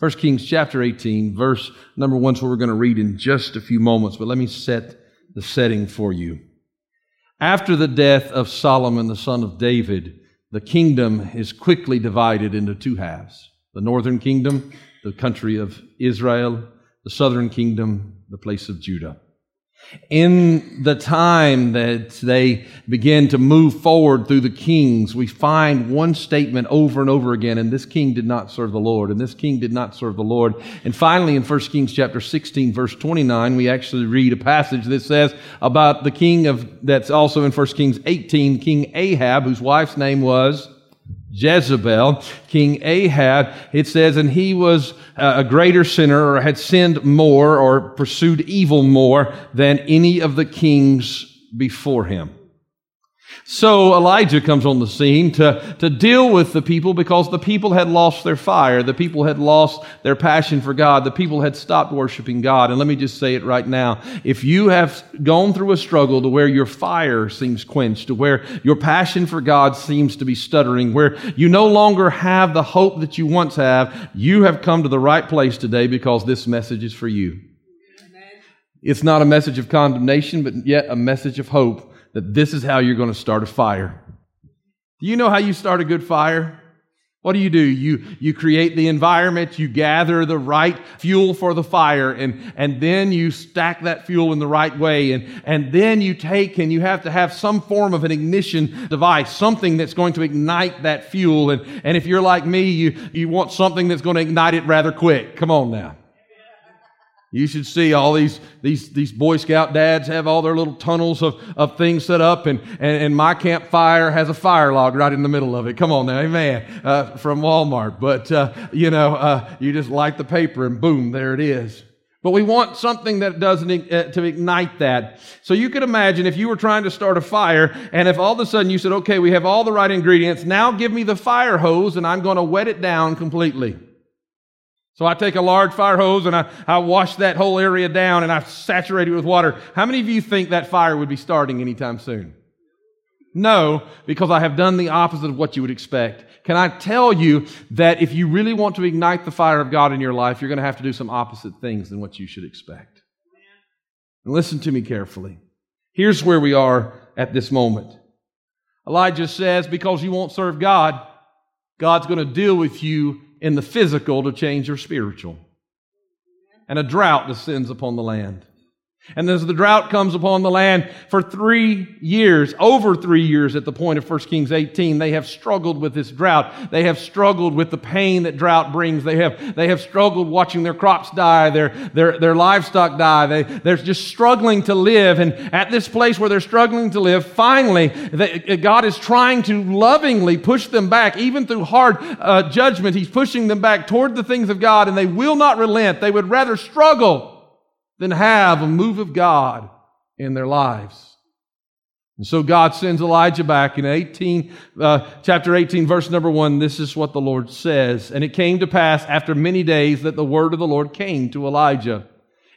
1 Kings chapter 18, verse number 1 is what we're going to read in just a few moments, but let me set the setting for you. After the death of Solomon, the son of David, the kingdom is quickly divided into two halves. The northern kingdom, the country of Israel, the southern kingdom, the place of Judah in the time that they begin to move forward through the kings, we find one statement over and over again, and this king did not serve the Lord, and this king did not serve the Lord. And finally, in 1 Kings chapter 16, verse 29, we actually read a passage that says about the king of, that's also in 1 Kings 18, King Ahab, whose wife's name was Jezebel, King Ahab, it says, and he was uh, a greater sinner or had sinned more or pursued evil more than any of the kings before him. So Elijah comes on the scene to, to deal with the people because the people had lost their fire. The people had lost their passion for God. The people had stopped worshiping God. And let me just say it right now. If you have gone through a struggle to where your fire seems quenched, to where your passion for God seems to be stuttering, where you no longer have the hope that you once have, you have come to the right place today because this message is for you. It's not a message of condemnation, but yet a message of hope that this is how you're going to start a fire. Do you know how you start a good fire? What do you do? You, you create the environment, you gather the right fuel for the fire, and, and then you stack that fuel in the right way. And, and then you take and you have to have some form of an ignition device, something that's going to ignite that fuel. And, and if you're like me, you, you want something that's going to ignite it rather quick. Come on now. You should see all these, these, these Boy Scout dads have all their little tunnels of, of things set up, and, and, and my campfire has a fire log right in the middle of it. Come on now, amen, uh, from Walmart. But, uh, you know, uh, you just light the paper and boom, there it is. But we want something that doesn't uh, to ignite that. So you could imagine if you were trying to start a fire, and if all of a sudden you said, okay, we have all the right ingredients, now give me the fire hose, and I'm going to wet it down completely. So I take a large fire hose and I, I wash that whole area down and I saturate it with water. How many of you think that fire would be starting anytime soon? No, because I have done the opposite of what you would expect. Can I tell you that if you really want to ignite the fire of God in your life, you're going to have to do some opposite things than what you should expect. And listen to me carefully. Here's where we are at this moment. Elijah says, because you won't serve God, God's going to deal with you in the physical to change your spiritual. And a drought descends upon the land. And as the drought comes upon the land for three years, over three years at the point of 1 Kings 18, they have struggled with this drought. They have struggled with the pain that drought brings. They have, they have struggled watching their crops die, their, their, their livestock die. They, they're just struggling to live. And at this place where they're struggling to live, finally, they, God is trying to lovingly push them back, even through hard uh, judgment. He's pushing them back toward the things of God, and they will not relent. They would rather struggle than have a move of God in their lives. And so God sends Elijah back in 18, uh, chapter 18, verse number 1. This is what the Lord says. And it came to pass after many days that the word of the Lord came to Elijah.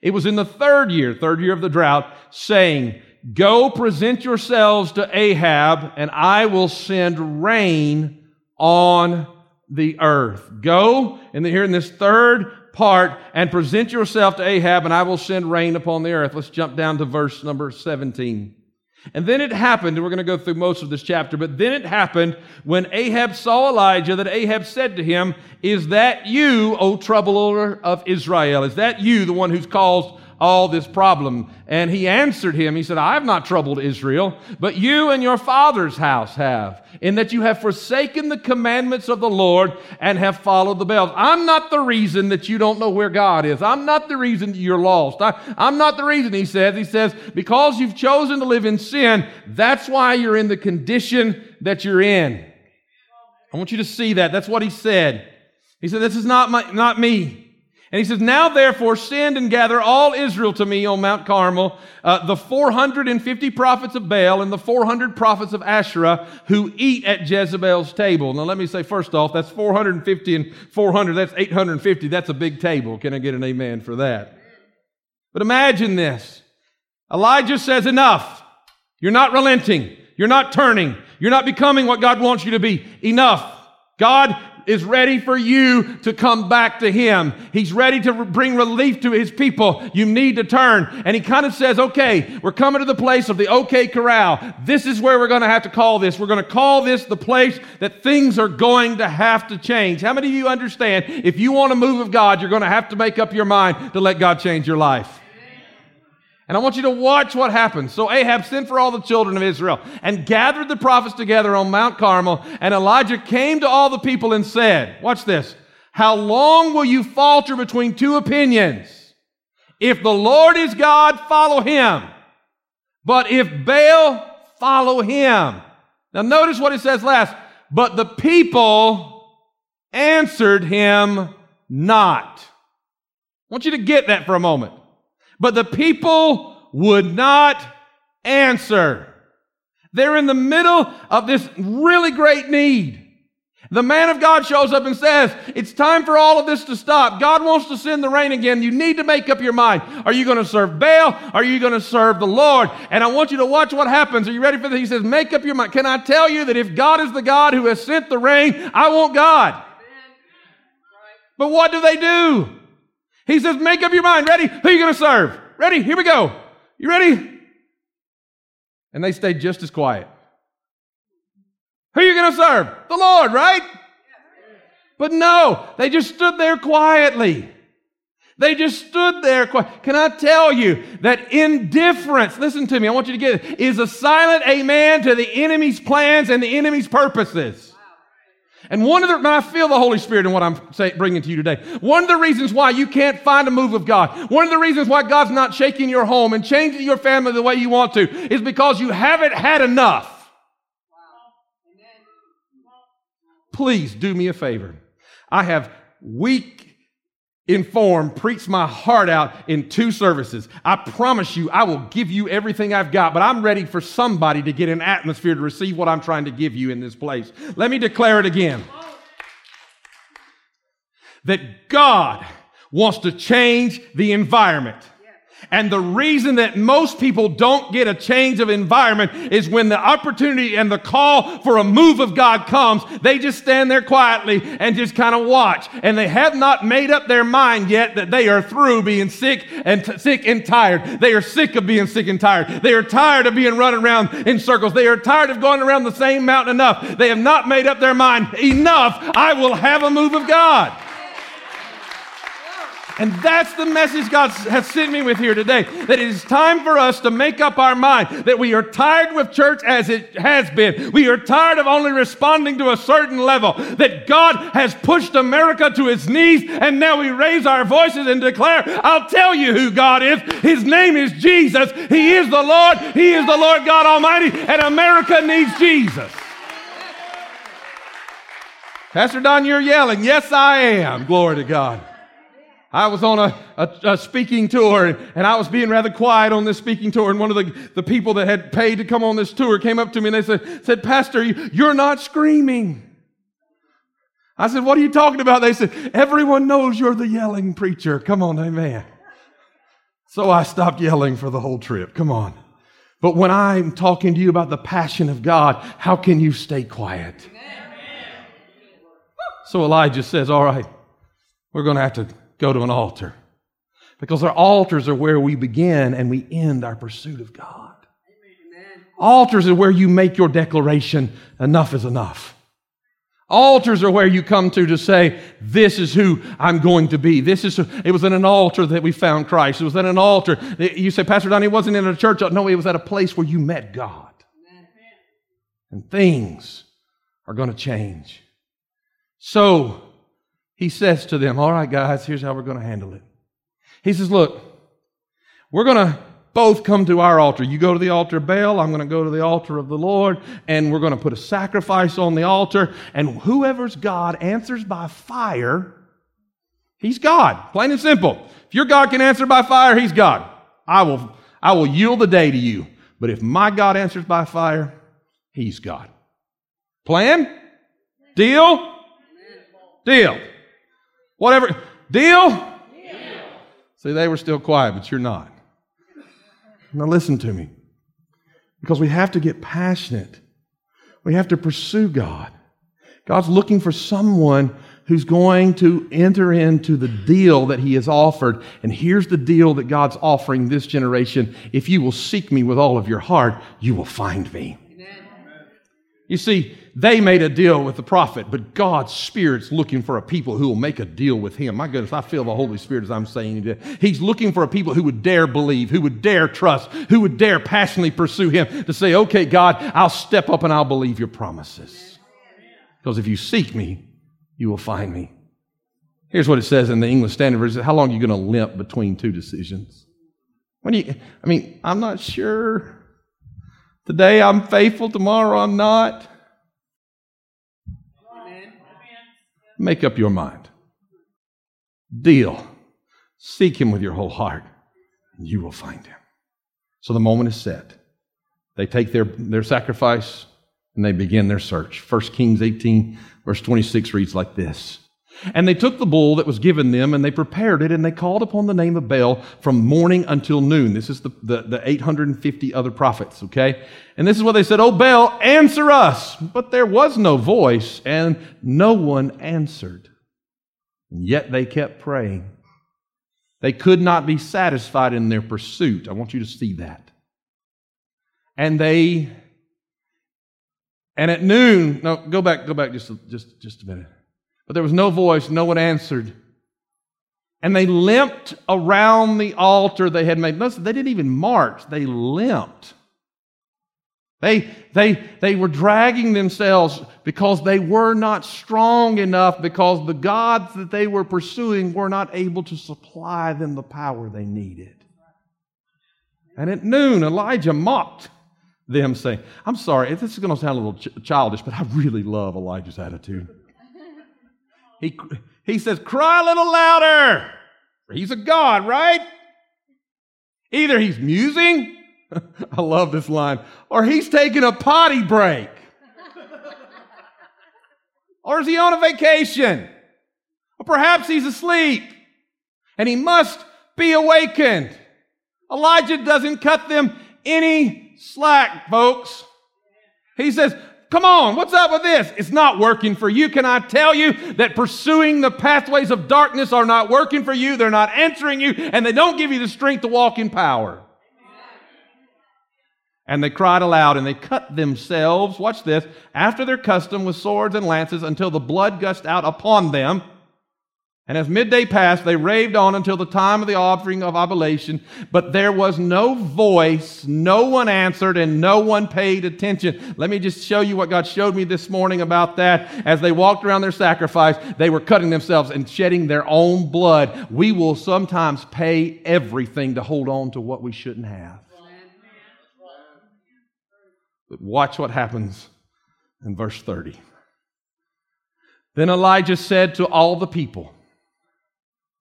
It was in the third year, third year of the drought, saying, Go present yourselves to Ahab, and I will send rain on the earth. Go, and here in this third part and present yourself to Ahab, and I will send rain upon the earth. Let's jump down to verse number 17. And then it happened, and we're going to go through most of this chapter, but then it happened when Ahab saw Elijah that Ahab said to him, Is that you, O troubler of Israel? Is that you, the one who's caused all this problem? And he answered him, He said, I have not troubled Israel, but you and your father's house have, in that you have forsaken the commandments of the Lord and have followed the Baals. I'm not the reason that you don't know where God is. I'm not the reason you're lost. I, am not the reason, he says. He says, because you've chosen to live in sin, that's why you're in the condition that you're in. I want you to see that. That's what he said. He said, This is not, my, not me. And he says, Now therefore send and gather all Israel to me on Mount Carmel, uh, the 450 prophets of Baal and the 400 prophets of Asherah who eat at Jezebel's table. Now let me say first off, that's 450 and 400, that's 850. That's a big table. Can I get an amen for that? But imagine this. Elijah says, Enough. You're not relenting. You're not turning. You're not becoming what God wants you to be. Enough. God is ready for you to come back to Him. He's ready to bring relief to His people. You need to turn. And He kind of says, okay, we're coming to the place of the OK Corral. This is where we're going to have to call this. We're going to call this the place that things are going to have to change. How many of you understand if you want a move of God, you're going to have to make up your mind to let God change your life? And I want you to watch what happens. So Ahab sent for all the children of Israel and gathered the prophets together on Mount Carmel. And Elijah came to all the people and said, Watch this. How long will you falter between two opinions? If the Lord is God, follow him. But if Baal, follow him. Now notice what it says last. But the people answered him not. I want you to get that for a moment. But the people would not answer. They're in the middle of this really great need. The man of God shows up and says, It's time for all of this to stop. God wants to send the rain again. You need to make up your mind. Are you going to serve Baal? Are you going to serve the Lord? And I want you to watch what happens. Are you ready for this? He says, Make up your mind. Can I tell you that if God is the God who has sent the rain, I want God? But what do they do? He says, Make up your mind. Ready? Who are you going to serve? Ready? Here we go. You ready? And they stayed just as quiet. Who are you going to serve? The Lord, right? But no, they just stood there quietly. They just stood there. Quiet. Can I tell you that indifference, listen to me, I want you to get it, is a silent amen to the enemy's plans and the enemy's purposes. And one of the, I feel the Holy Spirit in what I'm say, bringing to you today. One of the reasons why you can't find a move of God, one of the reasons why God's not shaking your home and changing your family the way you want to, is because you haven't had enough. Please do me a favor. I have weak informed, preach my heart out in two services. I promise you, I will give you everything I've got, but I'm ready for somebody to get an atmosphere to receive what I'm trying to give you in this place. Let me declare it again. That God wants to change the environment. And the reason that most people don't get a change of environment is when the opportunity and the call for a move of God comes, they just stand there quietly and just kind of watch. And they have not made up their mind yet that they are through being sick and t- sick and tired. They are sick of being sick and tired. They are tired of being run around in circles. They are tired of going around the same mountain enough. They have not made up their mind enough. I will have a move of God. And that's the message God has sent me with here today. That it is time for us to make up our mind that we are tired with church as it has been. We are tired of only responding to a certain level. That God has pushed America to its knees and now we raise our voices and declare, I'll tell you who God is. His name is Jesus. He is the Lord. He is the Lord God Almighty and America needs Jesus. Pastor Don, you're yelling. Yes, I am. Glory to God. I was on a, a, a, speaking tour and I was being rather quiet on this speaking tour. And one of the, the people that had paid to come on this tour came up to me and they said, said Pastor, you're not screaming. I said, What are you talking about? They said, Everyone knows you're the yelling preacher. Come on, amen. So I stopped yelling for the whole trip. Come on. But when I'm talking to you about the passion of God, how can you stay quiet? Amen. So Elijah says, All right, we're going to have to go to an altar. Because our altars are where we begin and we end our pursuit of God. Amen. Altars are where you make your declaration, enough is enough. Altars are where you come to to say, this is who I'm going to be. This is, who, it was in an altar that we found Christ. It was at an altar. You say, Pastor Donnie, it wasn't in a church. No, it was at a place where you met God. Amen. And things are going to change. So, he says to them, All right, guys, here's how we're going to handle it. He says, Look, we're going to both come to our altar. You go to the altar of Baal, I'm going to go to the altar of the Lord, and we're going to put a sacrifice on the altar. And whoever's God answers by fire, He's God, plain and simple. If your God can answer by fire, He's God. I will, I will yield the day to you. But if my God answers by fire, He's God. Plan? Deal? Deal. Whatever. Deal? Deal. See, they were still quiet, but you're not. Now listen to me. Because we have to get passionate. We have to pursue God. God's looking for someone who's going to enter into the deal that he has offered. And here's the deal that God's offering this generation. If you will seek me with all of your heart, you will find me. You see, they made a deal with the prophet, but God's Spirit's looking for a people who will make a deal with Him. My goodness, I feel the Holy Spirit as I'm saying it. He's looking for a people who would dare believe, who would dare trust, who would dare passionately pursue Him to say, okay, God, I'll step up and I'll believe your promises. Because if you seek me, you will find me. Here's what it says in the English Standard Version. How long are you going to limp between two decisions? When you, I mean, I'm not sure. Today I'm faithful, tomorrow I'm not. Make up your mind. Deal. Seek him with your whole heart, and you will find him. So the moment is set. They take their, their sacrifice and they begin their search. 1 Kings 18, verse 26 reads like this and they took the bull that was given them and they prepared it and they called upon the name of Baal from morning until noon. This is the, the, the 850 other prophets, okay? And this is what they said, Oh, Baal, answer us. But there was no voice and no one answered. And yet they kept praying. They could not be satisfied in their pursuit. I want you to see that. And they, and at noon, no, go back, go back just, just, just a minute. But there was no voice, no one answered. And they limped around the altar they had made. Listen, they didn't even march, they limped. They, they, they were dragging themselves because they were not strong enough, because the gods that they were pursuing were not able to supply them the power they needed. And at noon, Elijah mocked them, saying, I'm sorry, this is going to sound a little ch- childish, but I really love Elijah's attitude. He, he says, Cry a little louder. He's a God, right? Either he's musing, I love this line, or he's taking a potty break. or is he on a vacation? Or perhaps he's asleep and he must be awakened. Elijah doesn't cut them any slack, folks. He says, Come on, what's up with this? It's not working for you. Can I tell you that pursuing the pathways of darkness are not working for you? They're not answering you, and they don't give you the strength to walk in power. And they cried aloud, and they cut themselves, watch this, after their custom with swords and lances until the blood gushed out upon them. And as midday passed, they raved on until the time of the offering of oblation, but there was no voice, no one answered, and no one paid attention. Let me just show you what God showed me this morning about that. As they walked around their sacrifice, they were cutting themselves and shedding their own blood. We will sometimes pay everything to hold on to what we shouldn't have. But watch what happens in verse 30. Then Elijah said to all the people,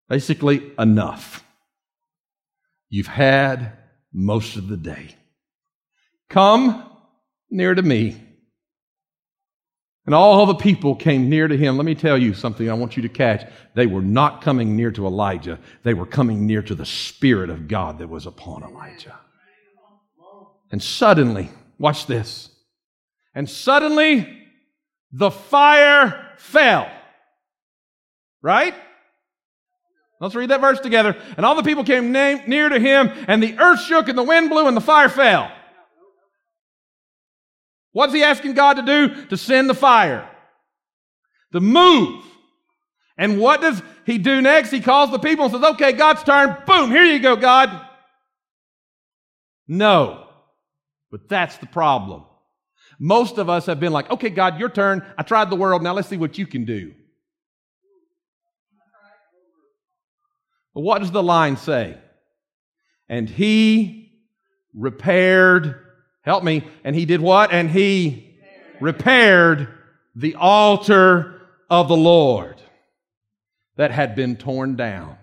Basically, enough. You've had most of the day. Come near to me. And all the people came near to him. Let me tell you something I want you to catch. They were not coming near to Elijah, they were coming near to the Spirit of God that was upon Elijah. And suddenly, watch this. And suddenly, the fire fell. Right? Let's read that verse together. And all the people came near to him, and the earth shook, and the wind blew, and the fire fell. What's he asking God to do? To send the fire. To move. And what does he do next? He calls the people and says, Okay, God's turn. Boom, here you go, God. No. But that's the problem. Most of us have been like, Okay, God, your turn. I tried the world. Now let's see what you can do. But what does the line say? And he repaired, help me, and he did what? And he repaired the altar of the Lord. that had been torn down.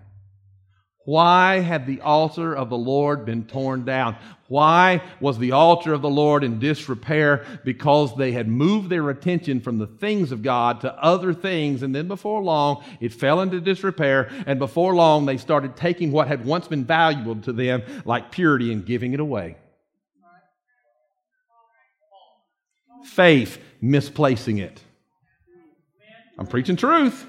Why had the altar of the Lord been torn down? Why was the altar of the Lord in disrepair? Because they had moved their attention from the things of God to other things, and then before long, it fell into disrepair, and before long, they started taking what had once been valuable to them, like purity, and giving it away. Faith, misplacing it. I'm preaching truth.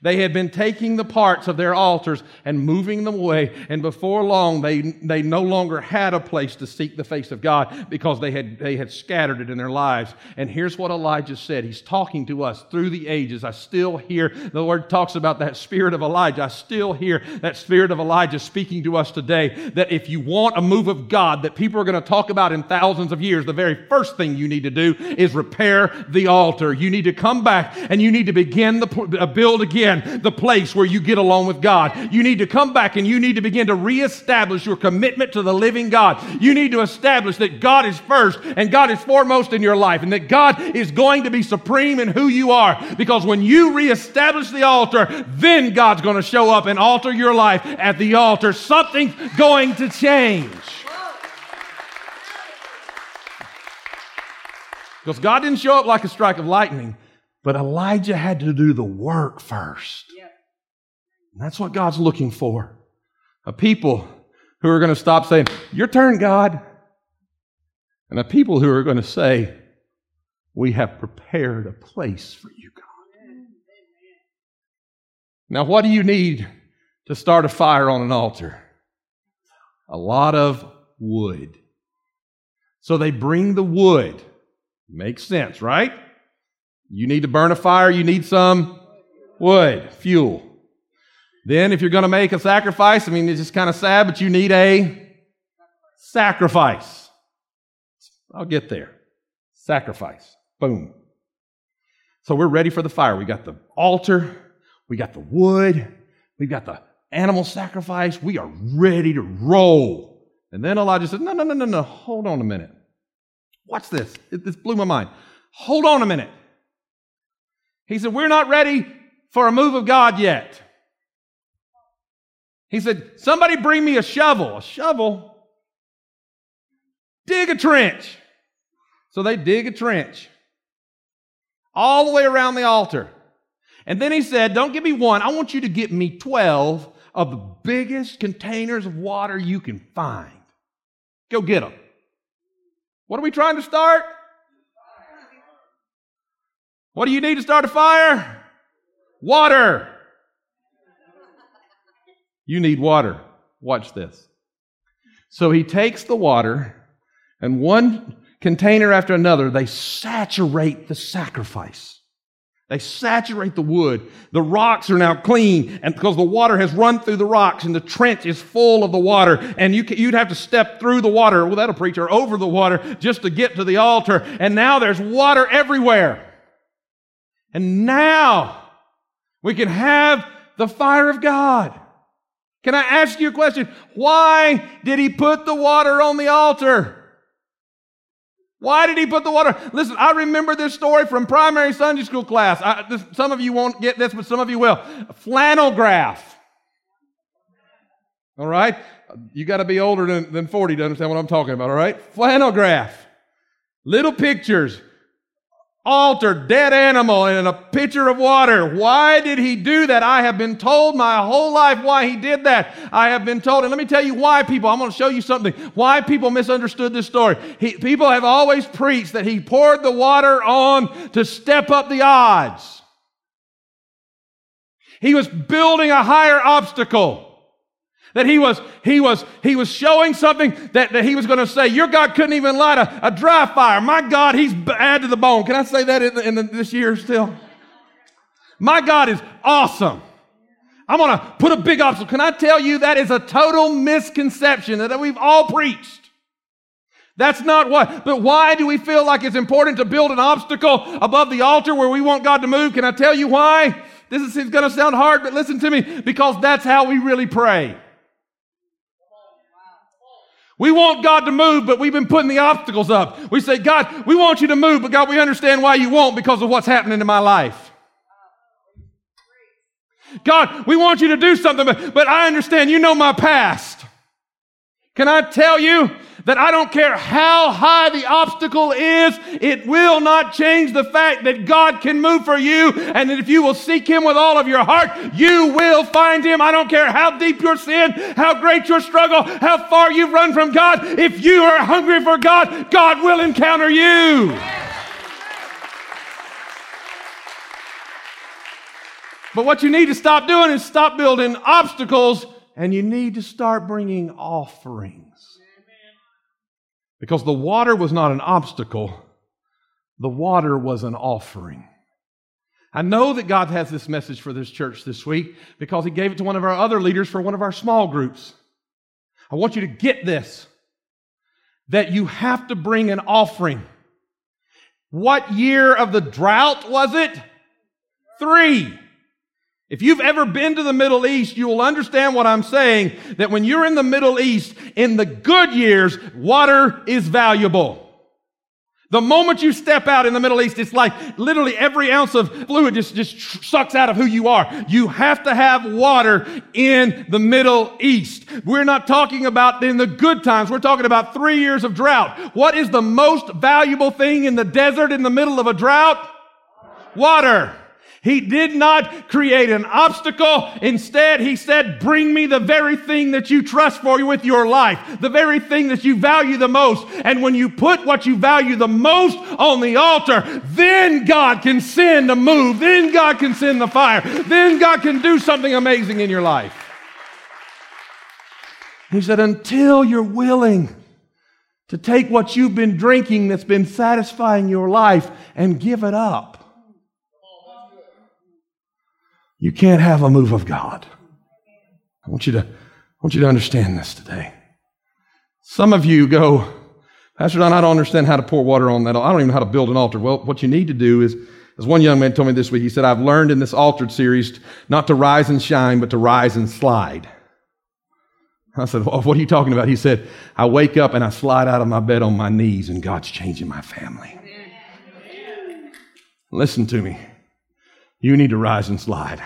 They had been taking the parts of their altars and moving them away, and before long, they, they no longer had a place to seek the face of God because they had, they had scattered it in their lives. And here's what Elijah said He's talking to us through the ages. I still hear, the Lord talks about that spirit of Elijah. I still hear that spirit of Elijah speaking to us today that if you want a move of God that people are going to talk about in thousands of years, the very first thing you need to do is repair the altar. You need to come back and you need to begin the uh, build again again the place where you get along with God. You need to come back and you need to begin to reestablish your commitment to the living God. You need to establish that God is first and God is foremost in your life and that God is going to be supreme in who you are. Because when you reestablish the altar, then God's going to show up and alter your life at the altar. Something's going to change. Because God didn't show up like a strike of lightning. But Elijah had to do the work first. And that's what God's looking for. A people who are going to stop saying, Your turn, God. And a people who are going to say, We have prepared a place for you, God. Now, what do you need to start a fire on an altar? A lot of wood. So they bring the wood. Makes sense, right? You need to burn a fire, you need some wood, fuel. Then, if you're going to make a sacrifice, I mean, it's just kind of sad, but you need a sacrifice. I'll get there. Sacrifice. Boom. So we're ready for the fire. We got the altar, we got the wood, we got the animal sacrifice. We are ready to roll. And then Elijah said, No, no, no, no, no. Hold on a minute. Watch this. This blew my mind. Hold on a minute. He said, We're not ready for a move of God yet. He said, Somebody bring me a shovel. A shovel? Dig a trench. So they dig a trench all the way around the altar. And then he said, Don't give me one. I want you to get me 12 of the biggest containers of water you can find. Go get them. What are we trying to start? What do you need to start a fire? Water. You need water. Watch this. So he takes the water, and one container after another, they saturate the sacrifice. They saturate the wood. The rocks are now clean, and because the water has run through the rocks, and the trench is full of the water, and you would have to step through the water, well, that'll preach, or over the water just to get to the altar. And now there's water everywhere. And now we can have the fire of God. Can I ask you a question? Why did he put the water on the altar? Why did he put the water? Listen, I remember this story from primary Sunday school class. I, this, some of you won't get this, but some of you will. Flannel graph. All right? You got to be older than, than 40 to understand what I'm talking about, all right? Flannel graph. Little pictures altar, dead animal, and a pitcher of water. Why did he do that? I have been told my whole life why he did that. I have been told, and let me tell you why people, I'm going to show you something, why people misunderstood this story. He, people have always preached that he poured the water on to step up the odds. He was building a higher obstacle. That he was, he was, he was showing something that, that he was going to say, your God couldn't even light a, a dry fire. My God, he's bad to the bone. Can I say that in, in the, this year still? My God is awesome. I'm going to put a big obstacle. Can I tell you that is a total misconception that we've all preached. That's not what, but why do we feel like it's important to build an obstacle above the altar where we want God to move? Can I tell you why? This is going to sound hard, but listen to me, because that's how we really pray. We want God to move, but we've been putting the obstacles up. We say, God, we want you to move, but God, we understand why you won't because of what's happening in my life. God, we want you to do something, but, but I understand you know my past. Can I tell you that I don't care how high the obstacle is, it will not change the fact that God can move for you and that if you will seek Him with all of your heart, you will find Him. I don't care how deep your sin, how great your struggle, how far you've run from God. If you are hungry for God, God will encounter you. But what you need to stop doing is stop building obstacles and you need to start bringing offerings. Because the water was not an obstacle, the water was an offering. I know that God has this message for this church this week because He gave it to one of our other leaders for one of our small groups. I want you to get this that you have to bring an offering. What year of the drought was it? Three. If you've ever been to the Middle East, you will understand what I'm saying that when you're in the Middle East, in the good years, water is valuable. The moment you step out in the Middle East, it's like literally every ounce of fluid just, just sucks out of who you are. You have to have water in the Middle East. We're not talking about in the good times. We're talking about three years of drought. What is the most valuable thing in the desert in the middle of a drought? Water. He did not create an obstacle. Instead, he said, bring me the very thing that you trust for with your life, the very thing that you value the most. And when you put what you value the most on the altar, then God can send a move. Then God can send the fire. Then God can do something amazing in your life. He said, until you're willing to take what you've been drinking that's been satisfying your life and give it up you can't have a move of God. I want you to, I want you to understand this today. Some of you go, Pastor Don, I don't understand how to pour water on that. I don't even know how to build an altar. Well, what you need to do is, as one young man told me this week, he said, I've learned in this altered series not to rise and shine, but to rise and slide. I said, well, what are you talking about? He said, I wake up and I slide out of my bed on my knees and God's changing my family. Listen to me. You need to rise and slide.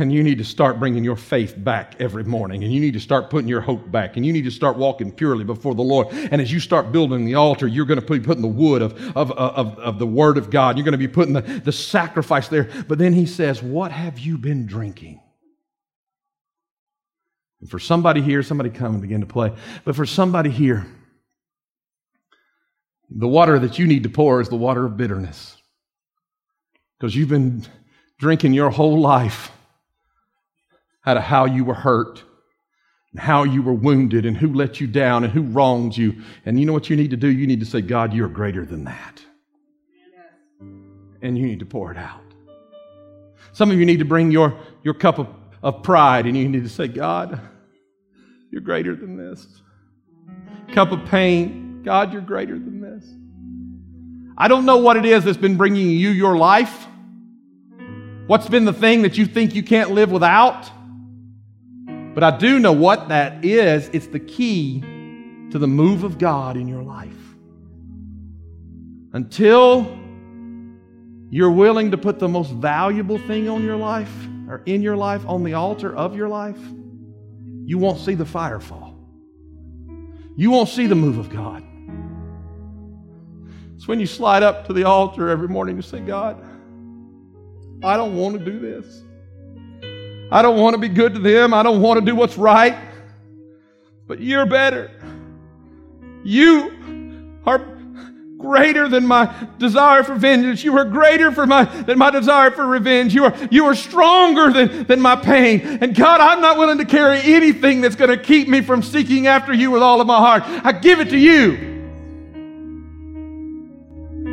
And you need to start bringing your faith back every morning. And you need to start putting your hope back. And you need to start walking purely before the Lord. And as you start building the altar, you're going to be putting the wood of, of, of, of the Word of God. You're going to be putting the, the sacrifice there. But then he says, What have you been drinking? And for somebody here, somebody come and begin to play. But for somebody here, the water that you need to pour is the water of bitterness. Because you've been drinking your whole life out of how you were hurt and how you were wounded and who let you down and who wronged you. And you know what you need to do? You need to say, God, you're greater than that. And you need to pour it out. Some of you need to bring your, your cup of, of pride and you need to say, God, you're greater than this. Cup of pain, God, you're greater than this. I don't know what it is that's been bringing you your life. What's been the thing that you think you can't live without? But I do know what that is. It's the key to the move of God in your life. Until you're willing to put the most valuable thing on your life or in your life on the altar of your life, you won't see the fire fall. You won't see the move of God. It's when you slide up to the altar every morning and say, God, I don't want to do this. I don't want to be good to them. I don't want to do what's right. But you're better. You are greater than my desire for vengeance. You are greater for my, than my desire for revenge. You are, you are stronger than, than my pain. And God, I'm not willing to carry anything that's going to keep me from seeking after you with all of my heart. I give it to you.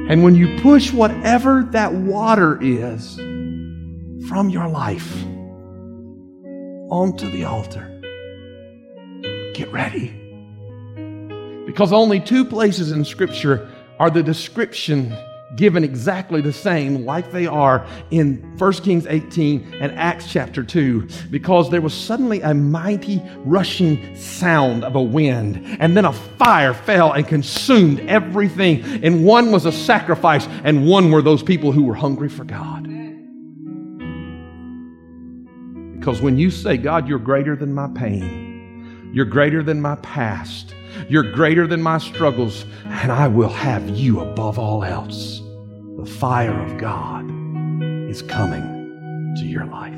And when you push whatever that water is from your life onto the altar, get ready. Because only two places in Scripture are the description given exactly the same, like they are in 1 Kings 18 and Acts chapter 2, because there was suddenly a mighty rushing sound of a wind, and then a fire fell and consumed everything. And one was a sacrifice, and one were those people who were hungry for God. Because when you say, God, you're greater than my pain, you're greater than my past, you're greater than my struggles, and I will have you above all else, the fire of God is coming to your life.